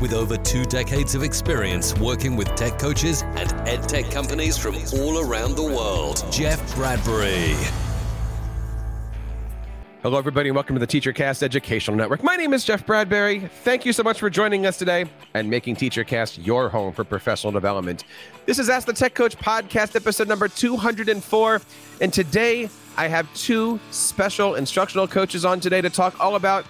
with over two decades of experience working with tech coaches and ed tech companies from all around the world, Jeff Bradbury. Hello, everybody, and welcome to the TeacherCast Educational Network. My name is Jeff Bradbury. Thank you so much for joining us today and making TeacherCast your home for professional development. This is Ask the Tech Coach podcast, episode number 204. And today I have two special instructional coaches on today to talk all about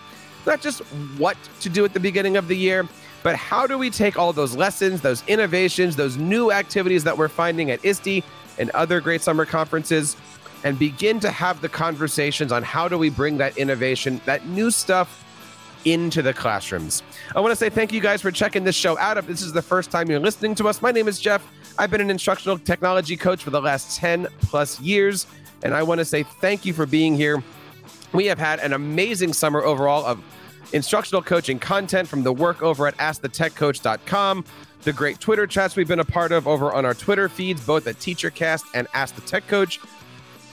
not just what to do at the beginning of the year, but how do we take all those lessons, those innovations, those new activities that we're finding at ISTE and other great summer conferences and begin to have the conversations on how do we bring that innovation, that new stuff into the classrooms. I want to say thank you guys for checking this show out. If this is the first time you're listening to us, my name is Jeff. I've been an instructional technology coach for the last 10 plus years, and I want to say thank you for being here. We have had an amazing summer overall of instructional coaching content from the work over at AskTheTechCoach.com, the great Twitter chats we've been a part of over on our Twitter feeds, both at TeacherCast and Ask the Tech Coach.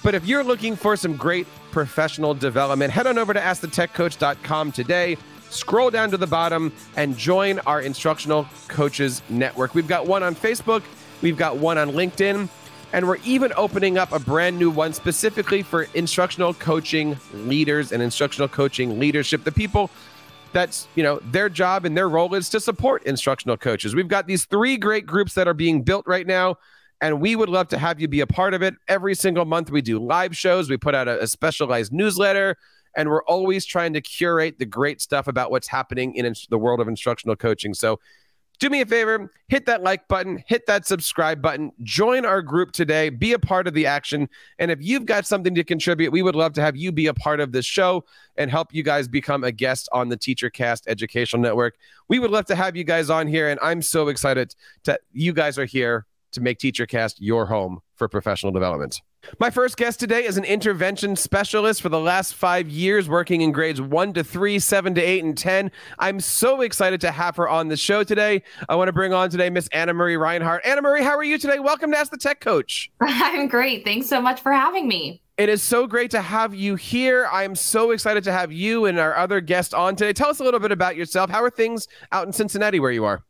But if you're looking for some great professional development, head on over to AskTheTechCoach.com today. Scroll down to the bottom and join our instructional coaches network. We've got one on Facebook, we've got one on LinkedIn, and we're even opening up a brand new one specifically for instructional coaching leaders and instructional coaching leadership. The people that's you know their job and their role is to support instructional coaches. We've got these three great groups that are being built right now and we would love to have you be a part of it. Every single month, we do live shows, we put out a, a, specialized newsletter, and we're always trying to curate the great stuff about what's happening in the world of instructional coaching. So, do me a favor, hit that like button, hit that subscribe button, join our group today, be a part of the action. And if you've got something to contribute, we would love to have you be a part of this show and help you guys become a guest on the TeacherCast Educational Network. We would love to have you guys on here, and I'm so excited that you guys are here to make TeacherCast your home for professional development. My first guest today is an intervention specialist for the last five years, working in grades one to three, seven to eight, and 10. I'm so excited to have her on the show today. I want to bring on today Miss Anna Marie Reinhardt. Anna Marie, how are you today? Welcome to Ask the Tech Coach. I'm great. Thanks so much for having me. It is so great to have you here. I'm so excited to have you and our other guest on today. Tell us a little bit about yourself. How are things out in Cincinnati where you are?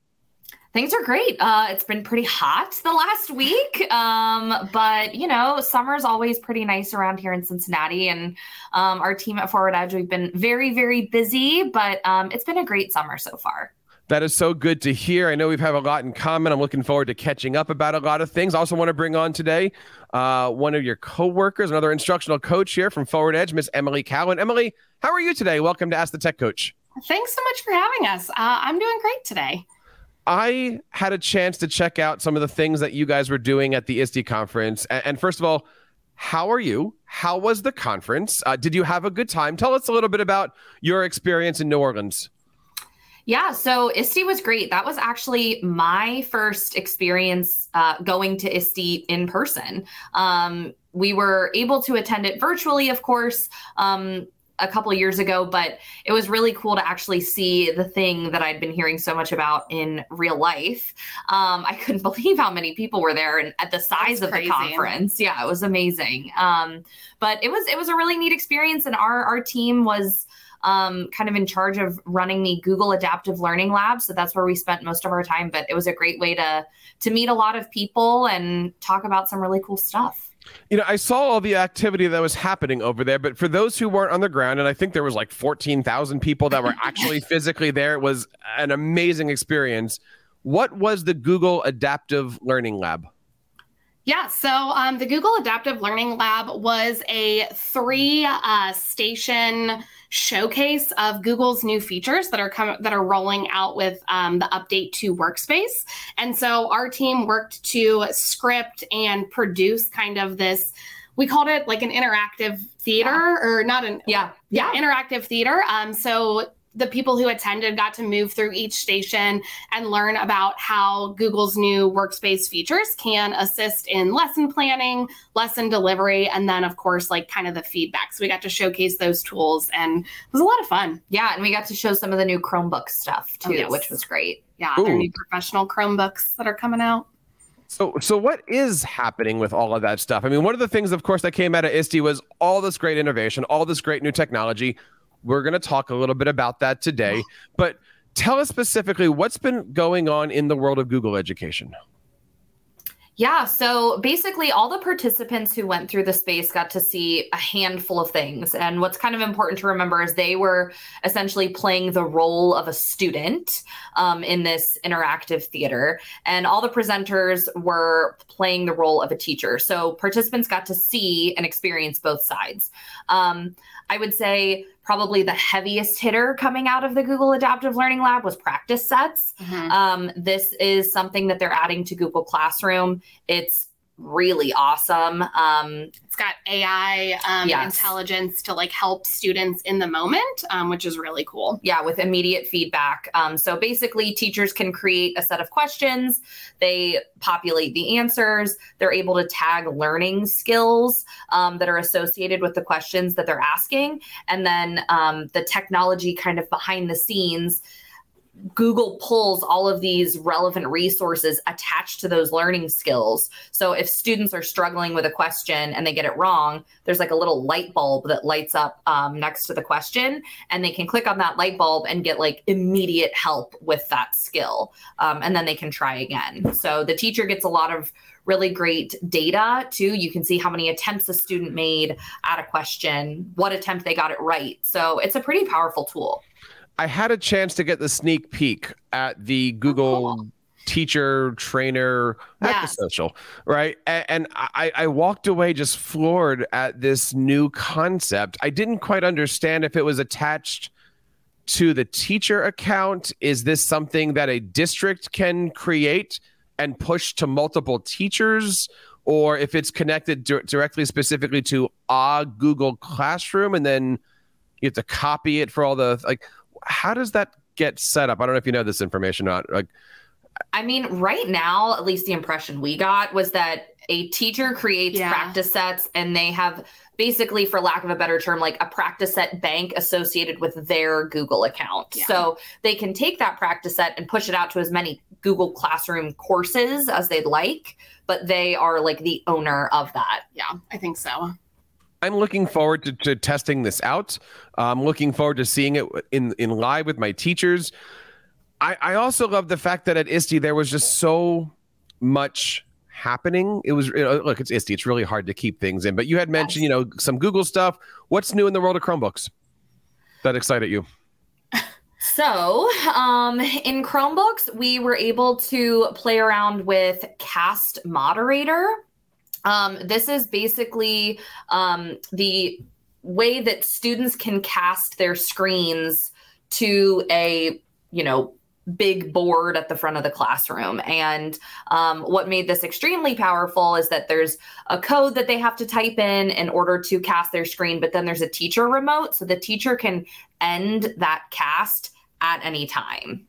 Things are great. Uh, it's been pretty hot the last week, um, but you know, summer's always pretty nice around here in Cincinnati. And um, our team at Forward Edge, we've been very, very busy, but um, it's been a great summer so far. That is so good to hear. I know we've had a lot in common. I'm looking forward to catching up about a lot of things. I also want to bring on today uh, one of your coworkers, another instructional coach here from Forward Edge, Miss Emily Cowan. Emily, how are you today? Welcome to Ask the Tech Coach. Thanks so much for having us. Uh, I'm doing great today. I had a chance to check out some of the things that you guys were doing at the ISTE conference. And, first of all, how are you? How was the conference? Uh, did you have a good time? Tell us a little bit about your experience in New Orleans. Yeah, so ISTE was great. That was actually my first experience uh, going to ISTE in person. Um, we were able to attend it virtually, of course. Um, a couple years ago, but it was really cool to actually see the thing that I'd been hearing so much about in real life. Um, I couldn't believe how many people were there and at the size That's of crazy. the conference. Yeah, it was amazing. Um, but it was it was a really neat experience, and our our team was. Um, kind of in charge of running the Google Adaptive Learning Lab. So that's where we spent most of our time. But it was a great way to to meet a lot of people and talk about some really cool stuff. You know, I saw all the activity that was happening over there, but for those who weren't on the ground, and I think there was like 14,000 people that were actually physically there, it was an amazing experience. What was the Google Adaptive Learning Lab? Yeah, so um, the Google Adaptive Learning Lab was a three uh, station showcase of Google's new features that are coming that are rolling out with um, the update to Workspace. And so our team worked to script and produce kind of this. We called it like an interactive theater, yeah. or not an yeah yeah, yeah interactive theater. Um, so the people who attended got to move through each station and learn about how Google's new workspace features can assist in lesson planning, lesson delivery, and then, of course, like kind of the feedback. So we got to showcase those tools and it was a lot of fun. Yeah. And we got to show some of the new Chromebook stuff oh, too, oh, yes. which was great. Yeah. Ooh. Their new professional Chromebooks that are coming out. So, so what is happening with all of that stuff? I mean, one of the things, of course, that came out of ISTE was all this great innovation, all this great new technology. We're going to talk a little bit about that today, but tell us specifically what's been going on in the world of Google education. Yeah, so basically, all the participants who went through the space got to see a handful of things. And what's kind of important to remember is they were essentially playing the role of a student um, in this interactive theater. And all the presenters were playing the role of a teacher. So participants got to see and experience both sides. Um, I would say probably the heaviest hitter coming out of the Google Adaptive Learning Lab was practice sets. Mm-hmm. Um, this is something that they're adding to Google Classroom. It's really awesome. Um, it's got AI um, yes. intelligence to like help students in the moment, um, which is really cool. Yeah, with immediate feedback. Um, so basically, teachers can create a set of questions, they populate the answers, they're able to tag learning skills um, that are associated with the questions that they're asking, and then um, the technology kind of behind the scenes Google pulls all of these relevant resources attached to those learning skills. So if students are struggling with a question and they get it wrong, there's like a little light bulb that lights up um, next to the question, and they can click on that light bulb and get like immediate help with that skill. Um, and then they can try again. So the teacher gets a lot of really great data too. You can see how many attempts a student made at a question, what attempt they got it right. So it's a pretty powerful tool. I had a chance to get the sneak peek at the Google oh. teacher trainer at social, right? And, and I, I walked away just floored at this new concept. I didn't quite understand if it was attached to the teacher account. Is this something that a district can create and push to multiple teachers? Or if it's connected di- directly, specifically to a Google Classroom, and then you have to copy it for all the like how does that get set up? I don't know if you know this information or not. Like, I mean, right now, at least the impression we got was that a teacher creates yeah. practice sets and they have basically, for lack of a better term, like a practice set bank associated with their Google account. Yeah. So they can take that practice set and push it out to as many Google Classroom courses as they'd like, but they are like the owner of that. Yeah, I think so. I'm looking forward to, to testing this out. I'm looking forward to seeing it in in live with my teachers. I, I also love the fact that at ISTE there was just so much happening. It was you know, look, it's ISTE. It's really hard to keep things in. But you had mentioned, you know, some Google stuff. What's new in the world of Chromebooks that excited you? So, um, in Chromebooks, we were able to play around with Cast Moderator. Um, this is basically um, the way that students can cast their screens to a, you know, big board at the front of the classroom. And um, what made this extremely powerful is that there's a code that they have to type in in order to cast their screen, but then there's a teacher remote. So the teacher can end that cast at any time.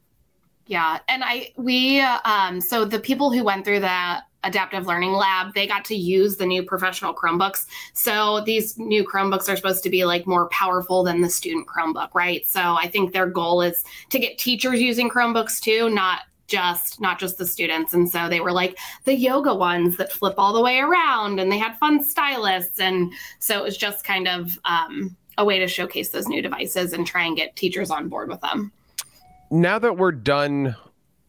Yeah. And I, we, um, so the people who went through that adaptive learning lab. They got to use the new professional chromebooks. So these new chromebooks are supposed to be like more powerful than the student chromebook right? So i think their goal is to get teachers using chromebooks too not just not just the students. And so they were like the yoga ones that flip all the way around and they had fun stylists. And so it was just kind of um, a way to showcase those new devices and try and get teachers on board with them. Now that we're done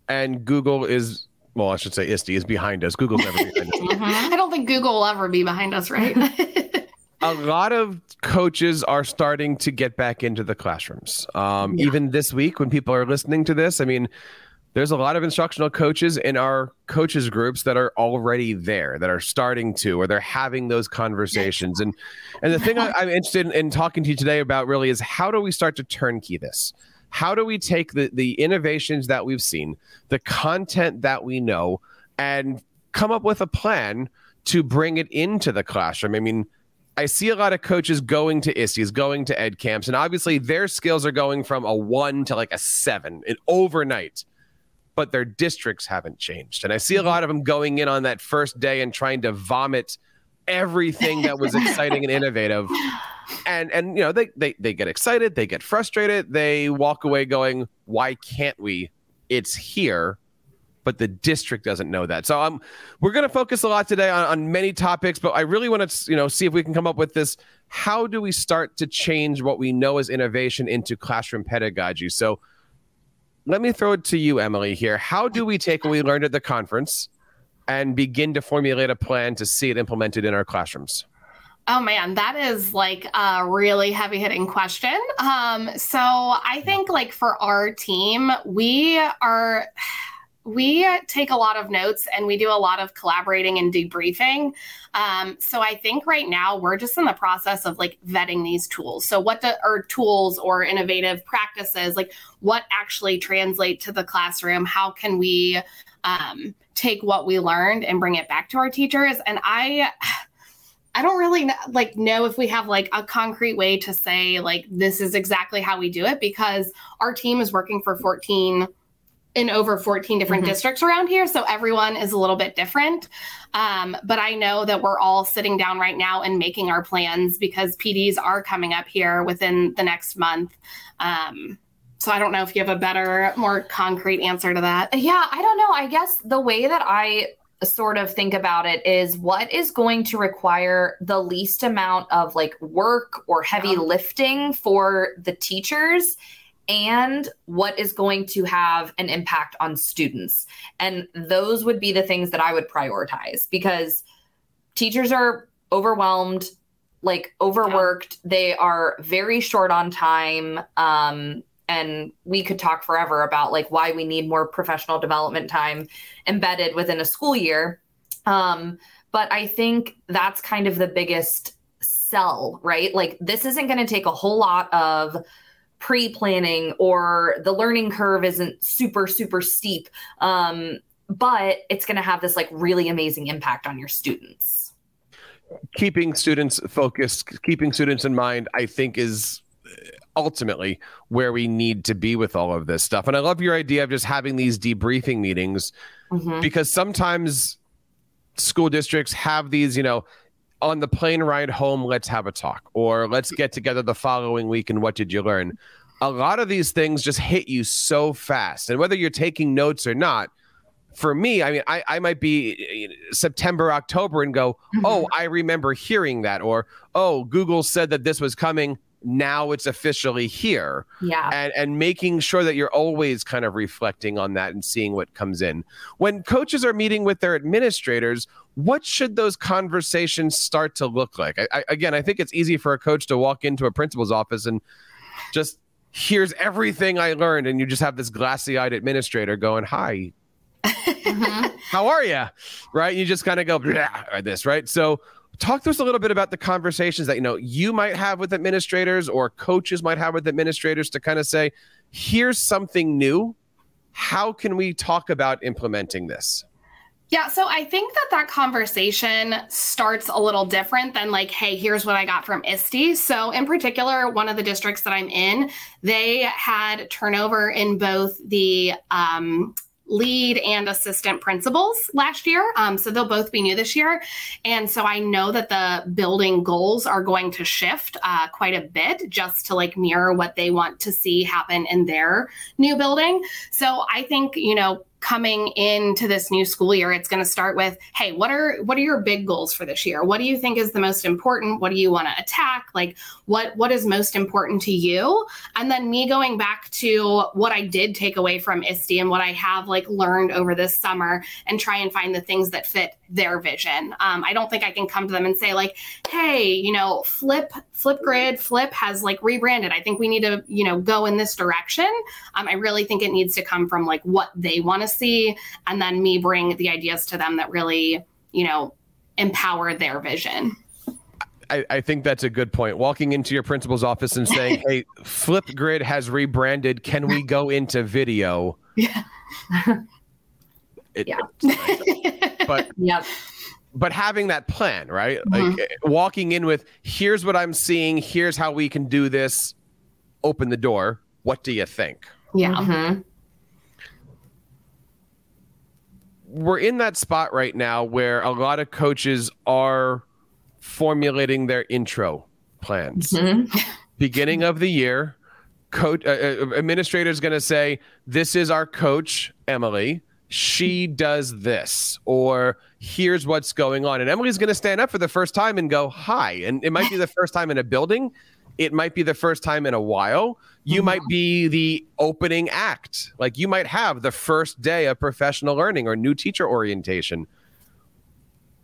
and google is well, I should say ISTE is behind us. Google's never behind us. Mm-hmm. I don't think Google will ever be behind us, right? a lot of coaches are starting to get back into the classrooms. Um, yeah. Even this week, when people are listening to this, I mean, there's a lot of instructional coaches in our coaches groups that are already there, that are starting to, or they're having those conversations. And and the thing I, am interested in, in talking to you today about really is how do we start to turnkey this? How do we take the the innovations that we've seen, the content that we know, and come up with a plan to bring it into the classroom? I mean, I see a lot of coaches going to ISTEs, going to ed camps, and obviously their skills are going from a one to like a seven in overnight, but their districts haven't changed. And I see a mm-hmm. lot of them going in on that first day and trying to vomit everything that was exciting and innovative. And and you know, they, they they get excited, they get frustrated, they walk away going, Why can't we? It's here but the district doesn't know that. So um, we're going to focus a lot today on, on many topics, but I really want to you know see if we can come up with this. How do we start to change what we know as innovation into classroom pedagogy? So let me throw it to you, Emily. Here, how do we take what we learned at the conference and begin to formulate a plan to see it implemented in our classrooms? Oh man, that is like a really heavy hitting question. Um, so I think like for our team, we are we take a lot of notes and we do a lot of collaborating and debriefing. Um, so I think right now we're just in the process of like vetting these tools. So what are tools or innovative practices? Like what actually translate to the classroom? How can we um, take what we learned and bring it back to our teachers? And I. I don't really like know if we have like a concrete way to say like this is exactly how we do it because our team is working for 14 in over 14 different mm-hmm. districts around here. So everyone is a little bit different. Um, but I know that we're all sitting down right now and making our plans because PDs are coming up here within the next month. Um, so I don't know if you have a better, more concrete answer to that. Yeah, I don't know. I guess the way that I sort of think about it is what is going to require the least amount of like work or heavy yeah. lifting for the teachers and what is going to have an impact on students. And those would be the things that I would prioritize because teachers are overwhelmed, like overworked. Yeah. They are very short on time. Um, and we could talk forever about like why we need more professional development time embedded within a school year. Um, but I think that's kind of the biggest sell, right? Like this isn't going to take a whole lot of pre-planning or the learning curve isn't super super steep um, but it's going to have this like really amazing impact on your students keeping students focused keeping students in mind i think is ultimately where we need to be with all of this stuff and i love your idea of just having these debriefing meetings mm-hmm. because sometimes school districts have these you know on the plane ride home, let's have a talk, or let's get together the following week and what did you learn? A lot of these things just hit you so fast. And whether you're taking notes or not, for me, I mean, I, I might be September, October and go, mm-hmm. oh, I remember hearing that, or oh, Google said that this was coming now it's officially here. Yeah. And and making sure that you're always kind of reflecting on that and seeing what comes in. When coaches are meeting with their administrators, what should those conversations start to look like? I, I, again, I think it's easy for a coach to walk into a principal's office and just here's everything I learned, and you just have this glassy-eyed administrator going, "Hi, mm-hmm. how are you?" Right? You just kind of go, or this, right? So talk to us a little bit about the conversations that you know you might have with administrators or coaches might have with administrators to kind of say here's something new how can we talk about implementing this yeah, so I think that that conversation starts a little different than like, hey, here's what I got from ISTE. So, in particular, one of the districts that I'm in, they had turnover in both the um, lead and assistant principals last year. Um, so they'll both be new this year. And so I know that the building goals are going to shift uh, quite a bit just to like mirror what they want to see happen in their new building. So I think, you know, coming into this new school year it's going to start with hey what are what are your big goals for this year? What do you think is the most important? What do you want to attack? Like what what is most important to you? And then me going back to what i did take away from ISTE and what i have like learned over this summer and try and find the things that fit their vision um, i don't think i can come to them and say like hey you know flip flipgrid flip has like rebranded i think we need to you know go in this direction um, i really think it needs to come from like what they want to see and then me bring the ideas to them that really you know empower their vision I, I, think that's a good point. Walking into your principal's office and saying, "Hey, Flipgrid has rebranded. Can we go into video?" Yeah. It, yeah. but yeah. but having that plan, right? Mm-hmm. Like walking in with, here's what I'm seeing, here's how we can do this, open the door. What do you think? Yeah. Mm-hmm. We're in that spot right now where a lot of coaches are formulating their intro plans. Mm-hmm. Beginning of the year, coach uh, uh administrator is going to say, "This is our coach, Emily. She does this," or "Here's what's going on." And Emily's going to stand up for the first time and go, "Hi." And it might be the first time in a building. It might be the first time in a while. You mm-hmm. might be the opening act. Like you might have the first day of professional learning or new teacher orientation.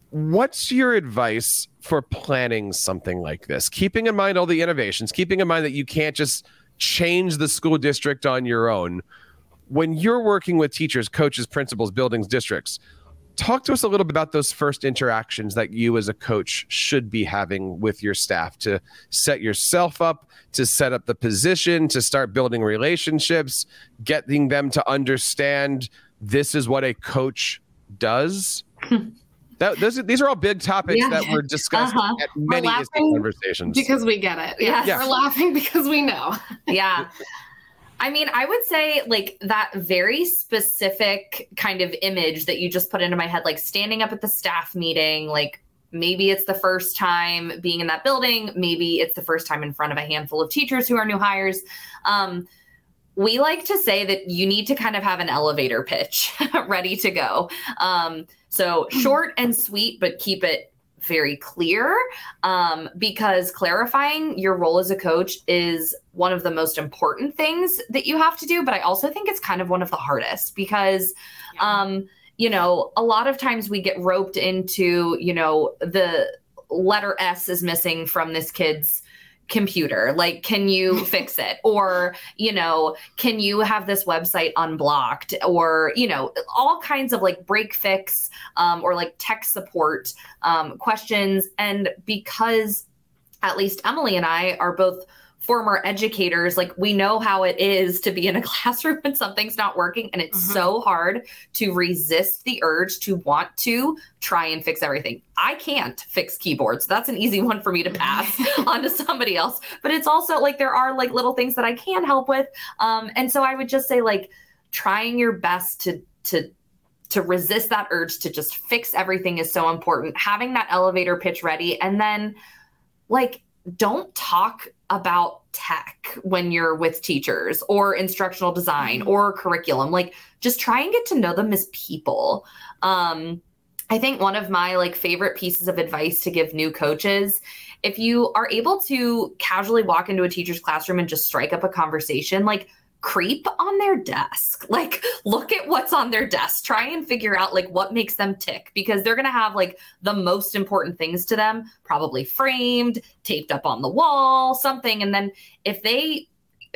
What's your advice for planning something like this? Keeping in mind all the innovations, keeping in mind that you can't just change the school district on your own. When you're working with teachers, coaches, principals, buildings, districts, talk to us a little bit about those first interactions that you as a coach should be having with your staff to set yourself up to set up the position to start building relationships getting them to understand this is what a coach does that, those, these are all big topics yeah. that were discussed uh-huh. at many conversations because we get it. Yeah, yes. we're laughing because we know. yeah. I mean, I would say like that very specific kind of image that you just put into my head, like standing up at the staff meeting, like maybe it's the first time being in that building, maybe it's the first time in front of a handful of teachers who are new hires. Um, we like to say that you need to kind of have an elevator pitch ready to go. Um, so hmm. short and sweet, but keep it very clear um, because clarifying your role as a coach is one of the most important things that you have to do. But I also think it's kind of one of the hardest because, yeah. um, you know, a lot of times we get roped into, you know, the letter S is missing from this kid's computer like can you fix it? Or you know can you have this website unblocked? Or you know all kinds of like break fix um, or like tech support um, questions. And because at least emily and i are both former educators, like we know how it is to be in a classroom and something's not working. And it's mm-hmm. so hard to resist the urge to want to try and fix everything. I can't fix keyboards. That's an easy one for me to pass on to somebody else. But it's also like there are like little things that I can help with. Um, and so I would just say like trying your best to to to resist that urge to just fix everything is so important. Having that elevator pitch ready and then like don't talk about tech when you're with teachers or instructional design mm-hmm. or curriculum like just try and get to know them as people um i think one of my like favorite pieces of advice to give new coaches if you are able to casually walk into a teacher's classroom and just strike up a conversation like creep on their desk. Like look at what's on their desk. Try and figure out like what makes them tick because they're going to have like the most important things to them probably framed, taped up on the wall, something and then if they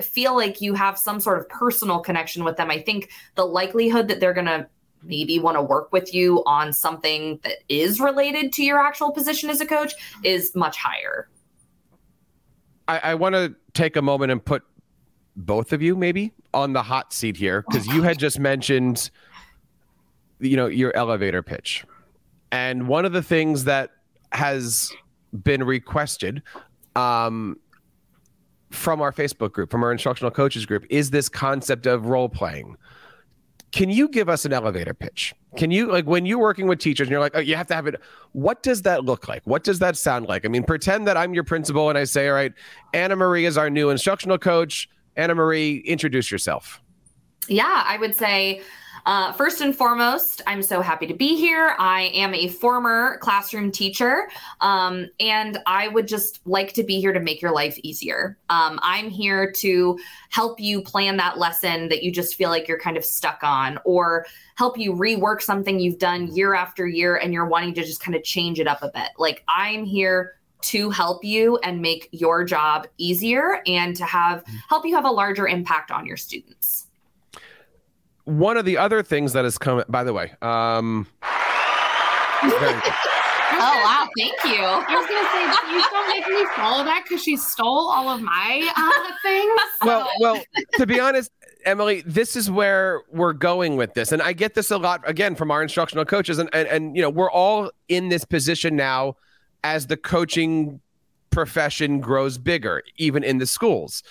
feel like you have some sort of personal connection with them, I think the likelihood that they're going to maybe want to work with you on something that is related to your actual position as a coach is much higher. I, I want to take a moment and put both of you maybe on the hot seat here because you had just mentioned you know your elevator pitch. And one of the things that has been requested um, from our facebook group from our instructional coaches group is this concept of role playing. Can you give us an elevator pitch? Can you like when you're working with teachers and you're like oh you have to have it what does that look like? What does that sound like? I mean pretend that i'm your principal and i say all right anna marie is our new instructional coach Anna Marie, introduce yourself. Yeah, I would say uh, first and foremost, I'm so happy to be here. I am a former classroom teacher, um, and I would just like to be here to make your life easier. Um, I'm here to help you plan that lesson that you just feel like you're kind of stuck on, or help you rework something you've done year after year and you're wanting to just kind of change it up a bit. Like, I'm here to help you and make your job easier and to have mm-hmm. help you have a larger impact on your students. One of the other things that has come, by the way, um, Oh wow, thank you. I was gonna say, please don't make me follow that because she stole all of my uh, things. Well, well, to be honest, Emily, this is where we're going with this. And I get this a lot again from our instructional coaches. And, and, and you know, we're all in this position now as the coaching profession grows bigger, even in the schools.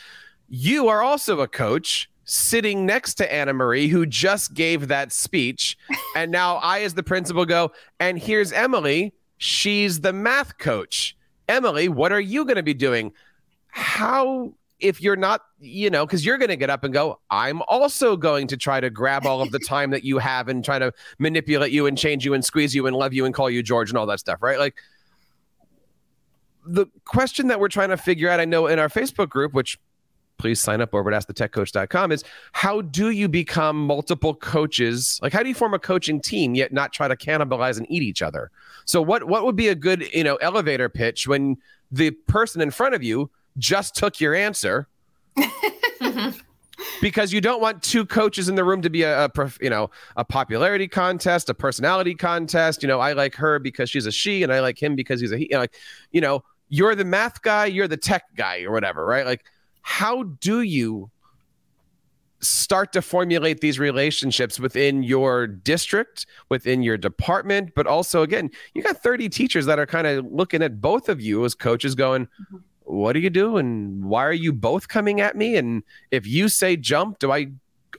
You are also a coach sitting next to Anna Marie, who just gave that speech. and now I, as the principal, go, and here's Emily. She's the math coach. Emily, what are you going to be doing? How if you're not, you know, because you're going to get up and go, I'm also going to try to grab all of the time that you have and try to manipulate you and change you and squeeze you and love you and call you George and all that stuff, right? Like the question that we're trying to figure out, I know in our Facebook group, which please sign up over at askthetechcoach.com is how do you become multiple coaches? Like how do you form a coaching team yet not try to cannibalize and eat each other? So what what would be a good you know elevator pitch when the person in front of you just took your answer? Mm-hmm. Because you don't want two coaches in the room to be a, a, you know a popularity contest a personality contest. You know i like her because she's a she and i like him because he's a he. You know, like you know you're the math guy you're the tech guy or whatever right? Like how do you start to formulate these relationships within your district, within your department, but also again, you got 30 teachers that are kind of looking at both of you as coaches going, what do you do and why are you both coming at me? And if you say jump do i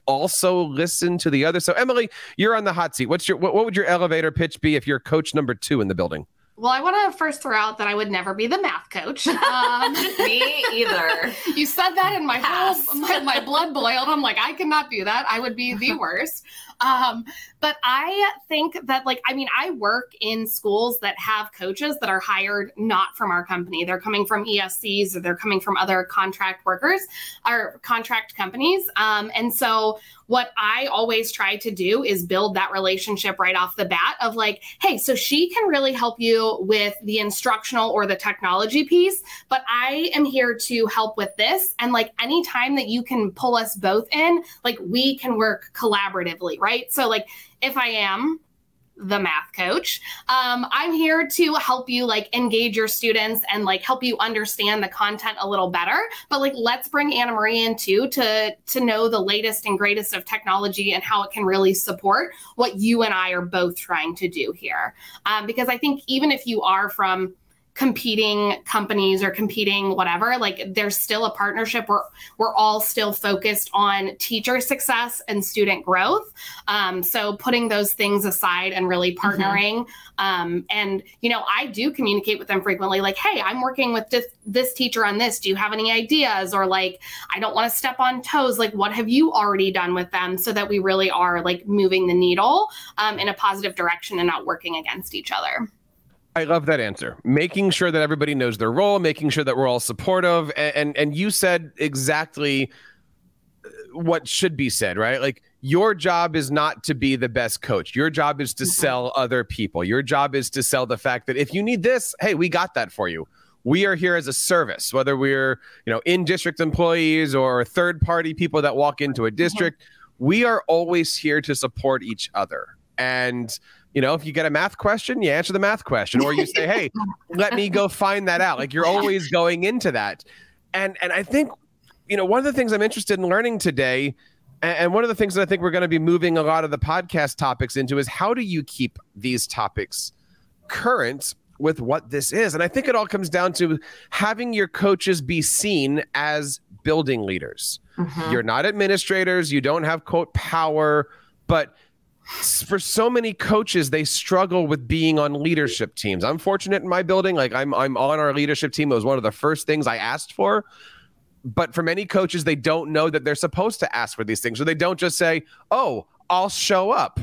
also listen to the other? So emily you're on the hot seat. What's your what, what would your elevator pitch be if you're coach number two in the building well, I want to first throw out that I would never be the math coach. Um, Me either. You said that, and my whole my, my, blood boiled. I'm like, I cannot do that. I would be the worst. Um, but I think that, like, I mean, I work in schools that have coaches that are hired not from our company. They're coming from ESCs or they're coming from other contract workers or contract companies. Um, and so, what I always try to do is build that relationship right off the bat of like, hey, so she can really help you with the instructional or the technology piece, but I am here to help with this. And like, anytime that you can pull us both in, like, we can work collaboratively, right? So, like, if I am the math coach. Um, I'm here to help you like engage your students and like help you understand the content a little better. But like, let's bring Anna Marie in too to to know the latest and greatest of technology and how it can really support what you and I are both trying to do here. Um, because I think even if you are from competing companies or competing whatever like there's still a partnership. We're we're all still focused on teacher success and student growth. Um, so putting those things aside and really mm-hmm. partnering mm-hmm. um, and you know i do communicate with them frequently like hey i'm working with this, this teacher on this. Do you have any ideas? Or like i don't want to step on toes. Like what have you already done with them so that we really are like moving the needle um, in a positive direction and not working against each other I love that answer. Making sure that everybody knows their role, making sure that we're all supportive, and and, and you said exactly uh, what should be said, right? Like your job is not to be the best coach. Your job is to mm-hmm. sell other people. Your job is to sell the fact that if you need this, hey, we got that for you. We are here as a service, whether we're, you know, in district employees or third party people that walk into a mm-hmm. district, we are always here to support each other. And you know, if you get a math question, you answer the math question, or you say, "Hey, let me go find that out." Like you're always going into that, and and I think, you know, one of the things I'm interested in learning today, and one of the things that I think we're going to be moving a lot of the podcast topics into is how do you keep these topics current with what this is, and I think it all comes down to having your coaches be seen as building leaders. Mm-hmm. You're not administrators. You don't have quote power, but for so many coaches they struggle with being on leadership teams. I'm fortunate in my building like i'm i'm on our leadership team. It was one of the first things i asked for. But for many coaches they don't know that they're supposed to ask for these things. Or they don't just say oh i'll show up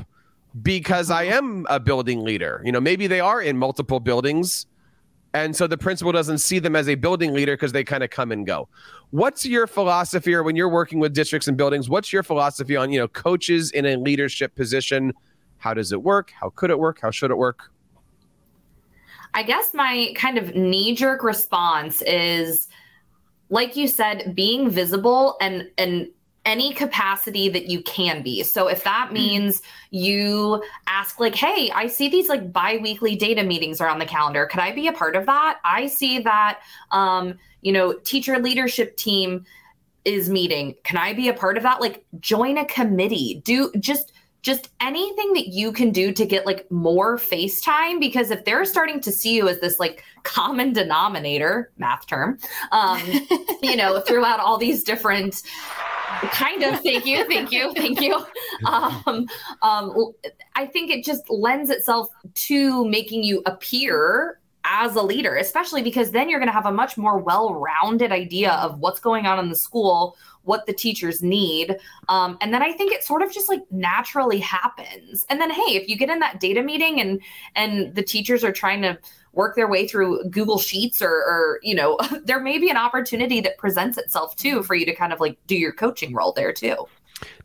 because i uh-huh. am a building leader. You know maybe they are in multiple buildings and so the principal doesn't see them as a building leader because they kind of come and go. What's your philosophy, or when you're working with districts and buildings, what's your philosophy on you know coaches in a leadership position? How does it work? How could it work? How should it work? I guess my kind of knee jerk response is, like you said, being visible and and any capacity that you can be. So if that mm-hmm. means you ask like, "Hey, I see these like bi-weekly data meetings are on the calendar. Could I be a part of that?" I see that um, you know, teacher leadership team is meeting. Can I be a part of that? Like join a committee. Do just just anything that you can do to get like more FaceTime because if they're starting to see you as this like common denominator, math term, um, you know, throughout all these different kind of thank you thank you thank you um, um, i think it just lends itself to making you appear as a leader, especially because then you're going to have a much more well rounded idea of what's going on in the school, what the teachers need. Um, and then I think it sort of just like naturally happens. And then, hey, if you get in that data meeting and and the teachers are trying to work their way through Google Sheets or, or you know, there may be an opportunity that presents itself too for you to kind of like do your coaching role there too.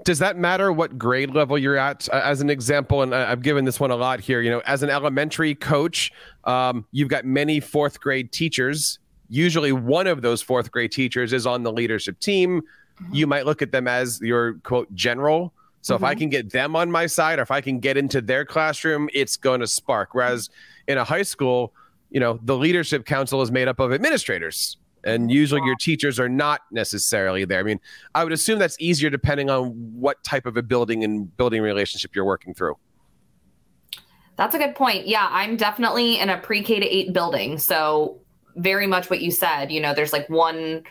Does that matter what grade level you're at? As an example, and I've given this one a lot here. You know, as an elementary coach, um, you've got many fourth grade teachers. Usually, one of those fourth grade teachers is on the leadership team. Mm-hmm. You might look at them as your quote general. So mm-hmm. if I mm-hmm. can get them on my side, or if I can get into their classroom, it's going to spark. Whereas in a high school, you know, the leadership council is made up of administrators and usually your teachers are not necessarily there. I mean, I would assume that's easier depending on what type of a building and building relationship you're working through. That's a good point. Yeah, I'm definitely in a pre-K to 8 building. So very much what you said, you know, there's like one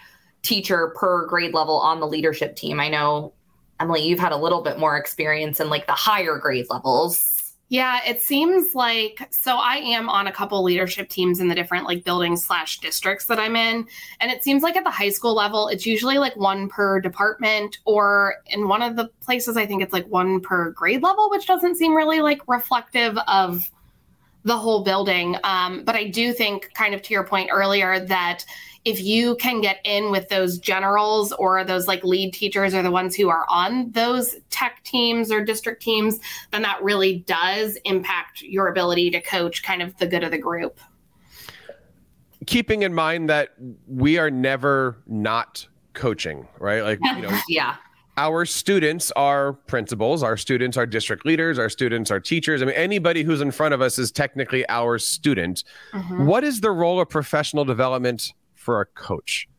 teacher per grade level on the leadership team. I know Emily, you've had a little bit more experience in like the higher grade levels. Yeah, it seems like so I am on a couple leadership teams in the different like buildings slash districts that I'm in. And it seems like at the high school level, it's usually like one per department, or in one of the places, I think it's like one per grade level, which doesn't seem really like reflective of the whole building. Um, but I do think, kind of to your point earlier, that if you can get in with those generals or those like lead teachers or the ones who are on those tech teams or district teams, then that really does impact your ability to coach kind of the good of the group. Keeping in mind that we are never not coaching, right? Like, you know, yeah. Our students are principals, our students are district leaders, our students are teachers. I mean, anybody who's in front of us is technically our student. Mm-hmm. What is the role of professional development for a coach?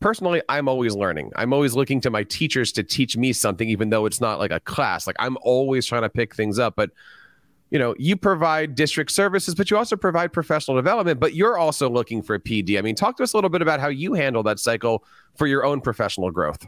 Personally, I'm always learning. I'm always looking to my teachers to teach me something, even though it's not like a class. Like I'm always trying to pick things up. But you know, you provide district services, but you also provide professional development, but you're also looking for a PD. I mean, talk to us a little bit about how you handle that cycle for your own professional growth.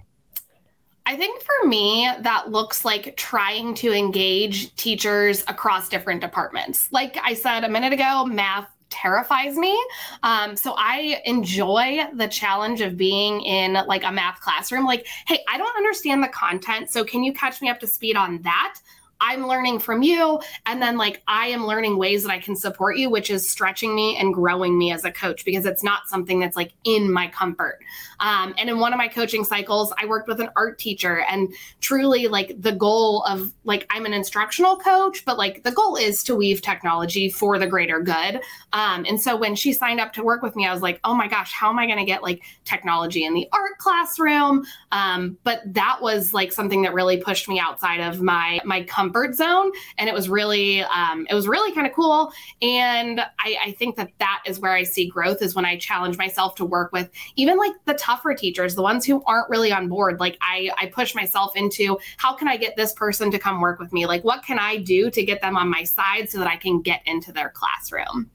I think for me, that looks like trying to engage teachers across different departments. Like I said a minute ago, math terrifies me. Um, so I enjoy the challenge of being in like a math classroom. Like, hey, I don't understand the content. So can you catch me up to speed on that? I'm learning from you. And then, like, I am learning ways that I can support you, which is stretching me and growing me as a coach because it's not something that's like in my comfort. Um, and in one of my coaching cycles, I worked with an art teacher, and truly, like, the goal of like, I'm an instructional coach, but like, the goal is to weave technology for the greater good. Um, and so when she signed up to work with me, I was like, oh my gosh, how am I going to get like technology in the art classroom? Um, but that was like something that really pushed me outside of my my comfort comfort zone. And it was really um, it was really kind of cool. And I, I think that that is where i see growth is when i challenge myself to work with even like the tougher teachers the ones who aren't really on board. Like i i push myself into how can i get this person to come work with me? Like what can i do to get them on my side so that i can get into their classroom?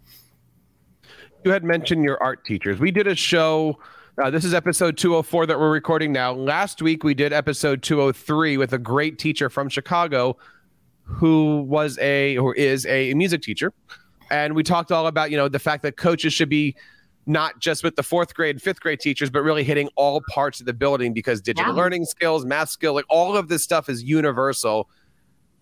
You had mentioned your art teachers. We did a show uh, this is episode 204 that we're recording now. Last week we did episode 203 with a great teacher from Chicago who was a or is a music teacher, and we talked all about you know the fact that coaches should be not just with the fourth grade and fifth grade teachers, but really hitting all parts of the building because digital yeah. learning skills, math skill, like all of this stuff is universal.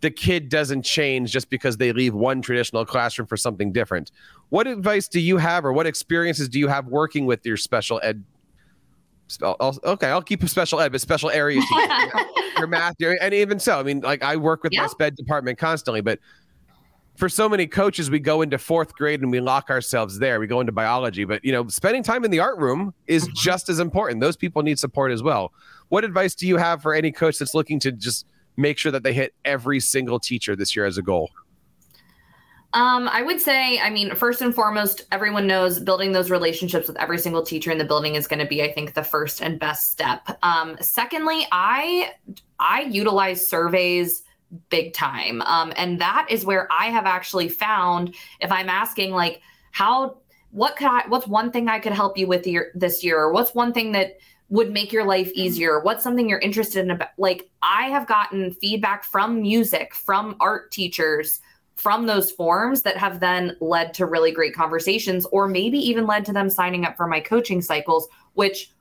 The kid doesn't change just because they leave one traditional classroom for something different. What advice do you have, or what experiences do you have working with your special ed I'll, okay, I'll keep a special ed, but special area teacher, your math, your, and even so, I mean, like I work with yeah. my sped department constantly, but for so many coaches, we go into fourth grade and we lock ourselves there. We go into biology, but you know, spending time in the art room is mm-hmm. just as important. Those people need support as well. What advice do you have for any coach that's looking to just make sure that they hit every single teacher this year as a goal? Um, I would say, I mean, first and foremost, everyone knows building those relationships with every single teacher in the building is going to be, I think, the first and best step. Um, secondly, I I utilize surveys big time, um, and that is where I have actually found if I'm asking like how what could I what's one thing I could help you with your, this year, or what's one thing that would make your life easier? What's something you're interested in about like i have gotten feedback from music from art teachers from those forms that have then led to really great conversations or maybe even led to them signing up for my coaching cycles which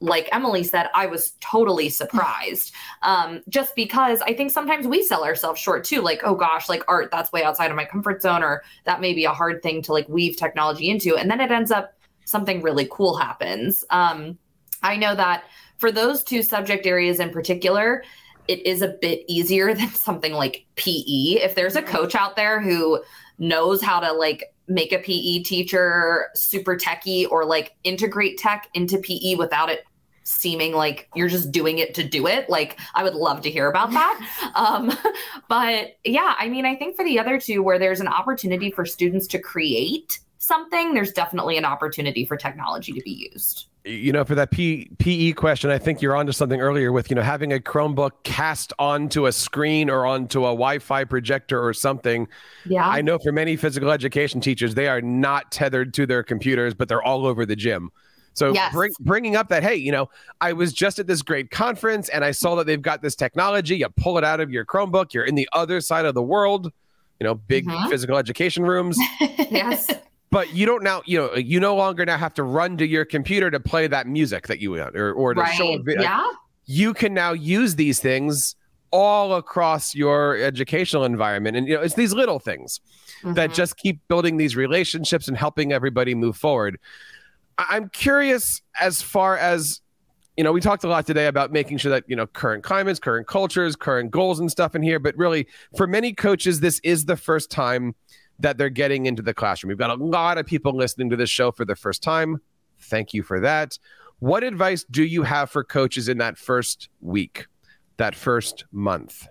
like emily said i was totally surprised. Um, just because i think sometimes we sell ourselves short too like oh gosh like art that's way outside of my comfort zone or that may be a hard thing to like weave technology into. And then it ends up something really cool happens. Um, i know that for those two subject areas in particular it is a bit easier than something like PE. If there's a coach out there who knows how to like make a PE teacher super techy or like integrate tech into PE without it seeming like you're just doing it to do it like i would love to hear about that um, but yeah i mean i think for the other two where there's an opportunity for students to create something there's definitely an opportunity for technology to be used you know, for that P- PE question, I think you're onto something earlier with, you know, having a Chromebook cast onto a screen or onto a Wi Fi projector or something. Yeah. I know for many physical education teachers, they are not tethered to their computers, but they're all over the gym. So yes. bring, bringing up that, hey, you know, I was just at this great conference and I saw that they've got this technology. You pull it out of your Chromebook, you're in the other side of the world, you know, big mm-hmm. physical education rooms. yes but you don't now you know you no longer now have to run to your computer to play that music that you want or, or to right. show a video yeah you can now use these things all across your educational environment and you know it's these little things mm-hmm. that just keep building these relationships and helping everybody move forward i'm curious as far as you know we talked a lot today about making sure that you know current climates current cultures current goals and stuff in here but really for many coaches this is the first time that they're getting into the classroom. We've got a lot of people listening to this show for the first time. Thank you for that. What advice do you have for coaches in that first week, that first month?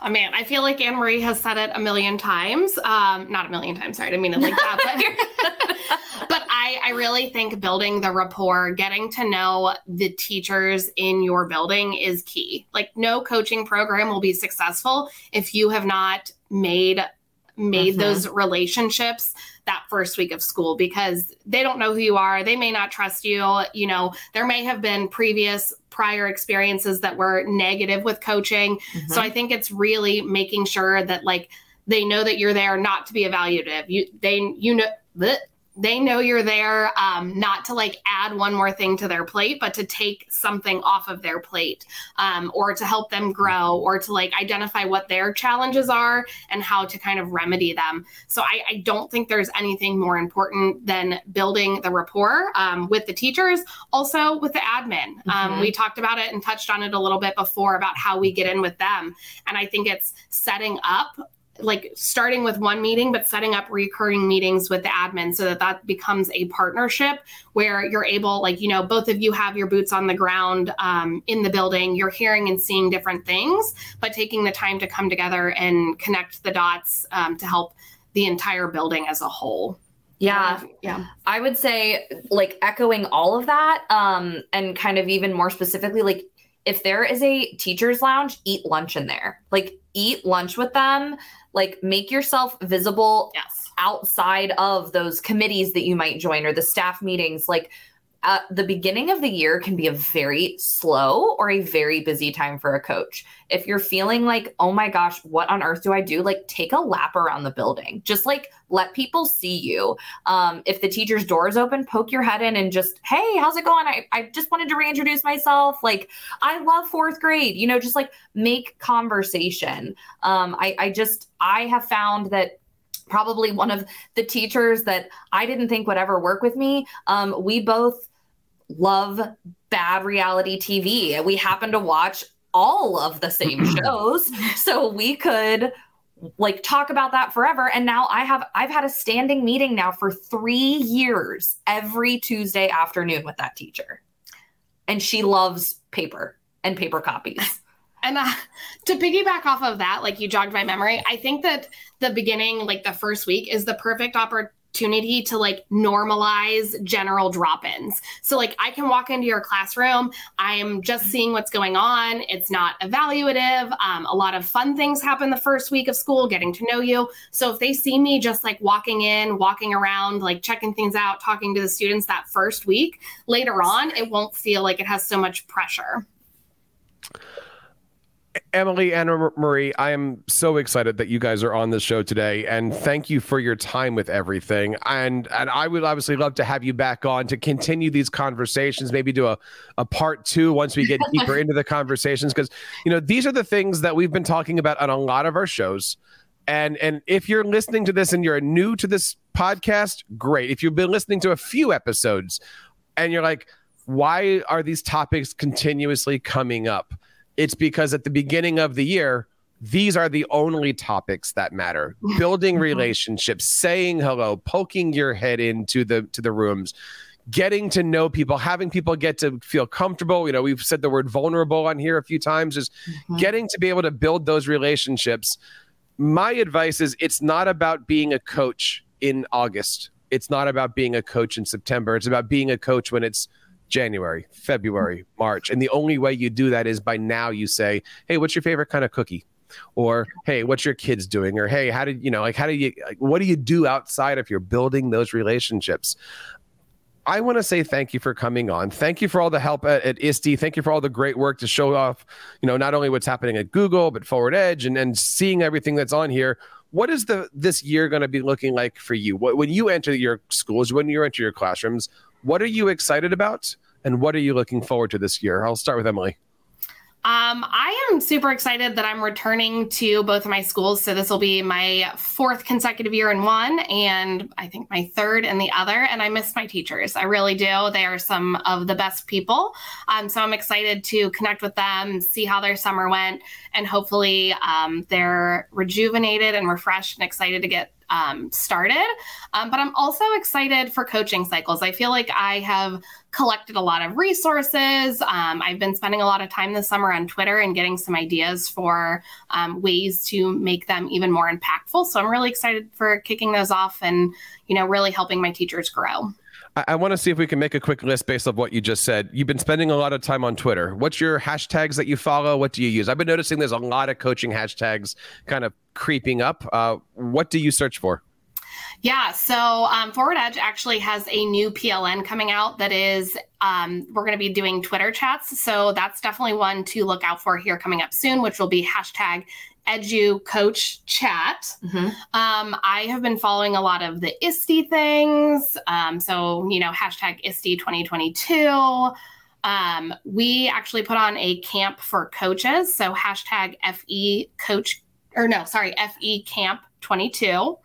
I mean, I feel like Anna Marie has said it a million times. Um, not a million times, sorry, I mean it like that. But, but I, I really think building the rapport, getting to know the teachers in your building is key. Like, no coaching program will be successful if you have not made made mm-hmm. those relationships that first week of school because they don't know who you are they may not trust you you know there may have been previous prior experiences that were negative with coaching mm-hmm. so i think it's really making sure that like they know that you're there not to be evaluative you they you know bleh, they know you're there um, not to like add one more thing to their plate but to take something off of their plate um, or to help them grow or to like identify what their challenges are and how to kind of remedy them. So i, I don't think there's anything more important than building the rapport um, with the teachers also with the admin. Um, mm-hmm. we talked about it and touched on it a little bit before about how we get in with them. And i think it's setting up like starting with one meeting but setting up recurring meetings with the admin so that that becomes a partnership where you're able like you know both of you have your boots on the ground um, in the building you're hearing and seeing different things but taking the time to come together and connect the dots um, to help the entire building as a whole yeah. Yeah. I would say like echoing all of that um and kind of even more specifically like if there is a teachers lounge, eat lunch in there. Like eat lunch with them like make yourself visible yes. outside of those committees that you might join or the staff meetings like uh, the beginning of the year can be a very slow or a very busy time for a coach. If you're feeling like, oh my gosh, what on earth do I do? Like, take a lap around the building. Just like let people see you. Um, if the teacher's door is open, poke your head in and just, hey, how's it going? I, I just wanted to reintroduce myself. Like, I love fourth grade, you know, just like make conversation. Um, I, I just, I have found that probably one of the teachers that I didn't think would ever work with me. Um, we both love bad reality TV. We happen to watch all of the same shows. So we could like talk about that forever and now i have i've had a standing meeting now for 3 years every tuesday afternoon with that teacher and she loves paper and paper copies And uh, to piggyback off of that, like you jogged my memory, I think that the beginning, like the first week, is the perfect opportunity opportunity to like normalize general drop-ins. So like I can walk into your classroom, I am just seeing what's going on. It's not evaluative. Um, a lot of fun things happen the first week of school, getting to know you. So if they see me just like walking in, walking around, like checking things out, talking to the students that first week, later on, it won't feel like it has so much pressure. Emily Anna Marie, I am so excited that you guys are on the show today, and thank you for your time with everything. And and I would obviously love to have you back on to continue these conversations. Maybe do a a part two once we get deeper into the conversations, because you know these are the things that we've been talking about on a lot of our shows. And and if you're listening to this and you're new to this podcast, great. If you've been listening to a few episodes, and you're like, why are these topics continuously coming up? It's because at the beginning of the year, these are the only topics that matter. Building relationships saying hello poking your head into the to the rooms getting to know people having people get to feel comfortable. You know we've said the word vulnerable on here a few times is mm-hmm. getting to be able to build those relationships. My advice is it's not about being a coach in august. It's not about being a coach in september. It's about being a coach when it's January, February, March. And the only way you do that is by now you say, Hey, what's your favorite kind of cookie? Or, Hey, what's your kids doing? Or, Hey, how did you know, like, how do you, like, what do you do outside if you're building those relationships? I want to say thank you for coming on. Thank you for all the help at, at ISTE. Thank you for all the great work to show off, you know, not only what's happening at Google, but Forward Edge and, and seeing everything that's on here. What is the this year going to be looking like for you? What, when you enter your schools, when you enter your classrooms, what are you excited about? And what are you looking forward to this year? I'll start with Emily. Um, I am super excited that I'm returning to both of my schools. So this will be my fourth consecutive year in one, and I think my third in the other. And I miss my teachers. I really do. They are some of the best people. Um, so I'm excited to connect with them, see how their summer went, and hopefully um, they're rejuvenated and refreshed and excited to get um, started. Um, but I'm also excited for coaching cycles. I feel like I have collected a lot of resources. Um, I've been spending a lot of time this summer on Twitter and getting some ideas for um, ways to make them even more impactful. So I'm really excited for kicking those off and, you know, really helping my teachers grow. I, want to see if we can make a quick list based on what you just said. You've been spending a lot of time on Twitter. What's your hashtags that you follow? What do you use? I've been noticing there's a lot of coaching hashtags kind of creeping up. Uh, what do you search for? Yeah, so um, Forward Edge actually has a new PLN coming out that is, um, we're going to be doing Twitter chats. So that's definitely one to look out for here coming up soon, which will be hashtag edu coach chat. Mm-hmm. Um, I have been following a lot of the ISTE things. Um, so, you know, hashtag ISTE 2022. Um, we actually put on a camp for coaches. So hashtag FE coach, or no, sorry, FE camp 22.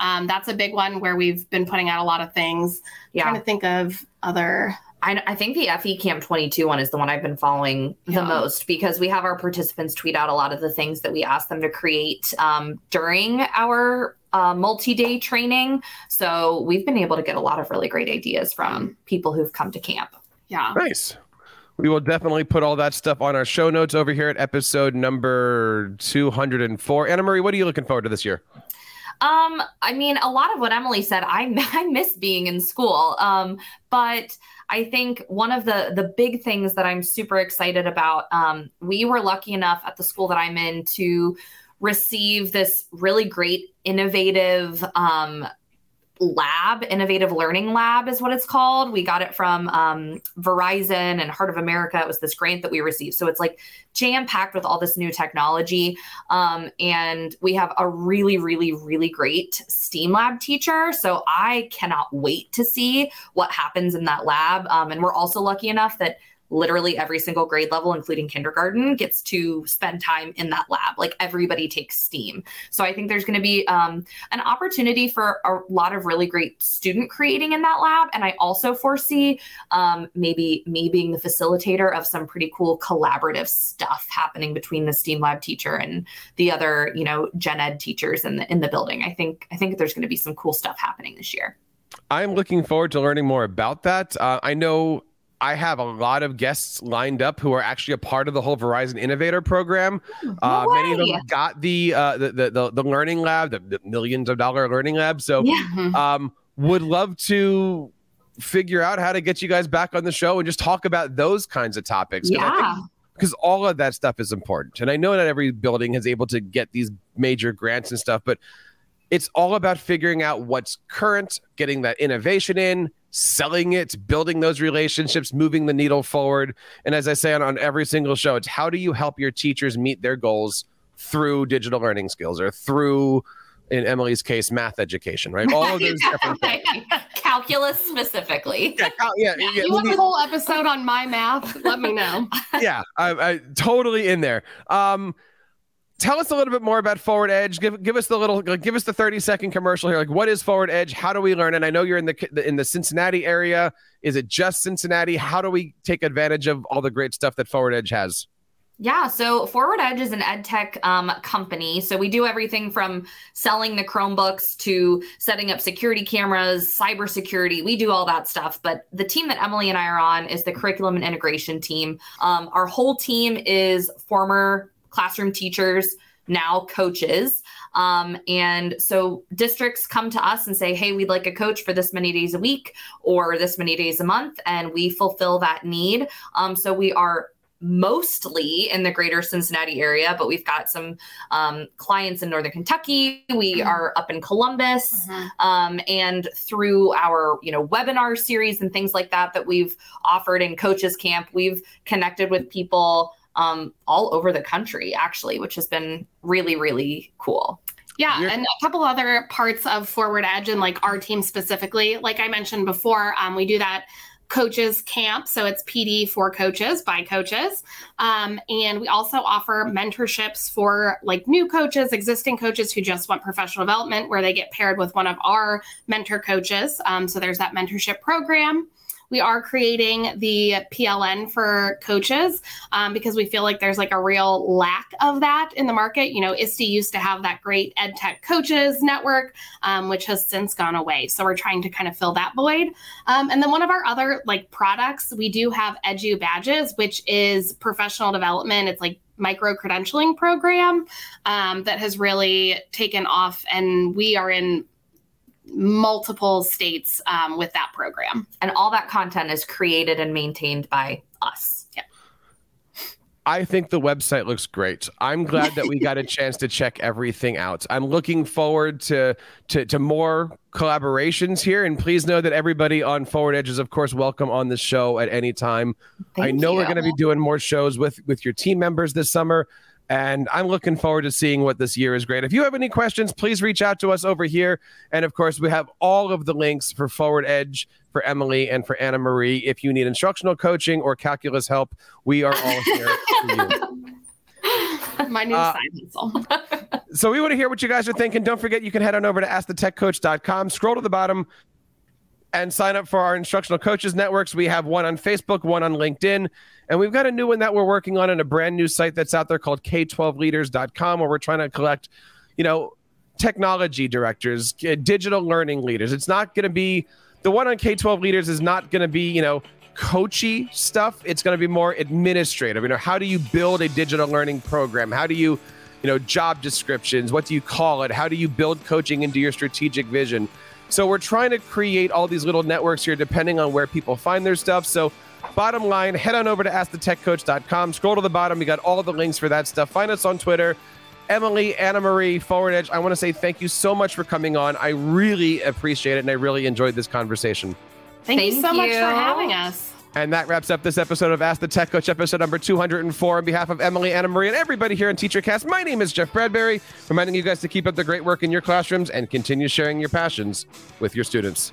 Um, that's a big one where we've been putting out a lot of things. Yeah. trying to think of other I, I, think the FE Camp 22 one is the one I've been following yeah. the most because we have our participants tweet out a lot of the things that we ask them to create um, during our uh, multi day training. So we've been able to get a lot of really great ideas from people who've come to camp. Yeah. Nice. We will definitely put all that stuff on our show notes over here at episode number 204. Anna Marie, what are you looking forward to this year? Um, I mean, a lot of what Emily said, I, I miss being in school. Um, but I think one of the the big things that I'm super excited about, um, we were lucky enough at the school that I'm in to receive this really great innovative um, lab, innovative learning lab is what it's called. We got it from um, Verizon and Heart of America. It was this grant that we received. So it's like jam packed with all this new technology. Um, and we have a really, really, really great STEAM lab teacher. So I cannot wait to see what happens in that lab. Um, and we're also lucky enough that literally every single grade level, including kindergarten, gets to spend time in that lab. Like everybody takes STEAM. So I think there's going to be um, an opportunity for a lot of really great student creating in that lab. And I also foresee um, maybe me being the facilitator of some pretty cool collaborative stuff happening between the STEAM lab teacher and the other, you know, gen ed teachers in the in the building. I think I think there's going to be some cool stuff happening this year. I'm looking forward to learning more about that. Uh, I know I have a lot of guests lined up who are actually a part of the whole Verizon Innovator Program. No uh, many of them got the, uh, the, the the the Learning Lab, the, the millions of dollar Learning Lab. So, Yeah. Um, would love to figure out how to get you guys back on the show and just talk about those kinds of topics. 'Cause I think Yeah. because all of that stuff is important. And I know not every building is able to get these major grants and stuff, but it's all about figuring out what's current, getting that innovation in, selling it, building those relationships, moving the needle forward. And as I say on, on every single show, it's how do you help your teachers meet their goals through digital learning skills or through, in Emily's case, math education, right? All of those different things. Calculus specifically. Yeah, oh, yeah, yeah, you want a whole episode on my math? Let me know. yeah, I, I totally in there. Um, tell us a little bit more about Forward Edge. Give give us the little like, give us the thirty second commercial here. Like, what is Forward Edge? How do we learn? And I know you're in the in the Cincinnati area. Is it just Cincinnati? How do we take advantage of all the great stuff that Forward Edge has? Yeah, so Forward Edge is an ed tech um, company. So we do everything from selling the Chromebooks to setting up security cameras, cybersecurity. We do all that stuff. But the team that Emily and I are on is the curriculum and integration team. Um, our whole team is former classroom teachers, now coaches. Um, and so districts come to us and say, hey, we'd like a coach for this many days a week or this many days a month. And we fulfill that need. Um, so we are mostly in the greater Cincinnati area, but we've got some um, clients in Northern Kentucky. We are up in Columbus. Um, and through our, you know, webinar series and things like that that we've offered in coaches camp, we've connected with people um, all over the country, actually, which has been really, really cool. Yeah, You're- and a couple other parts of Forward Edge and like our team specifically. Like I mentioned before, um, we do that coaches camp. So it's PD for coaches by coaches. Um, and we also offer mentorships for like new coaches, existing coaches who just want professional development, where they get paired with one of our mentor coaches. Um, so there's that mentorship program. We are creating the PLN for coaches um, because we feel like there's like a real lack of that in the market. You know, ISTE used to have that great ed tech coaches network, um, which has since gone away. So we're trying to kind of fill that void. Um, and then one of our other like products, we do have Edu badges, which is professional development. It's like micro credentialing program um, that has really taken off, and we are in multiple states um, with that program. And all that content is created and maintained by us. Yeah. I think the website looks great. I'm glad that we got a chance to check everything out. I'm looking forward to to, to more collaborations here. And please know that everybody on Forward Edge is, of course, welcome on the show at any time. I Thank know we're going to be doing more shows with with your team members this summer. And I'm looking forward to seeing what this year is great. If you have any questions, please reach out to us over here. And of course, we have all of the links for Forward Edge, for Emily, and for Anna Marie. If you need instructional coaching or calculus help, we are all here for you. My new Uh, side hustle. So we want to hear what you guys are thinking. Don't forget, you can head on over to AskTheTechCoach.com, scroll to the bottom, and sign up for our instructional coaches networks. We have one on Facebook, one on LinkedIn, and we've got a new one that we're working on in a brand new site that's out there called K12leaders.com, where we're trying to collect, you know, technology directors, uh, digital learning leaders. It's not going to be the one on K12 leaders is not going to be, you know, coachy stuff. It's going to be more administrative. You know, how do you build a digital learning program? How do you, you know, job descriptions? What do you call it? How do you build coaching into your strategic vision? So we're trying to create all these little networks here depending on where people find their stuff. So bottom line, head on over to askthetechcoach.com, scroll to the bottom, you got all the links for that stuff. Find us on Twitter. Emily, Anna Marie, Forward Edge, I want to say thank you so much for coming on. I really appreciate it and I really enjoyed this conversation. Thank, you Thank so much for having us. And that wraps up this episode of Ask the Tech Coach, episode number 204. On behalf of Emily, Anna Marie, and everybody here on TeacherCast, my name is Jeff Bradbury, reminding you guys to keep up the great work in your classrooms and continue sharing your passions with your students.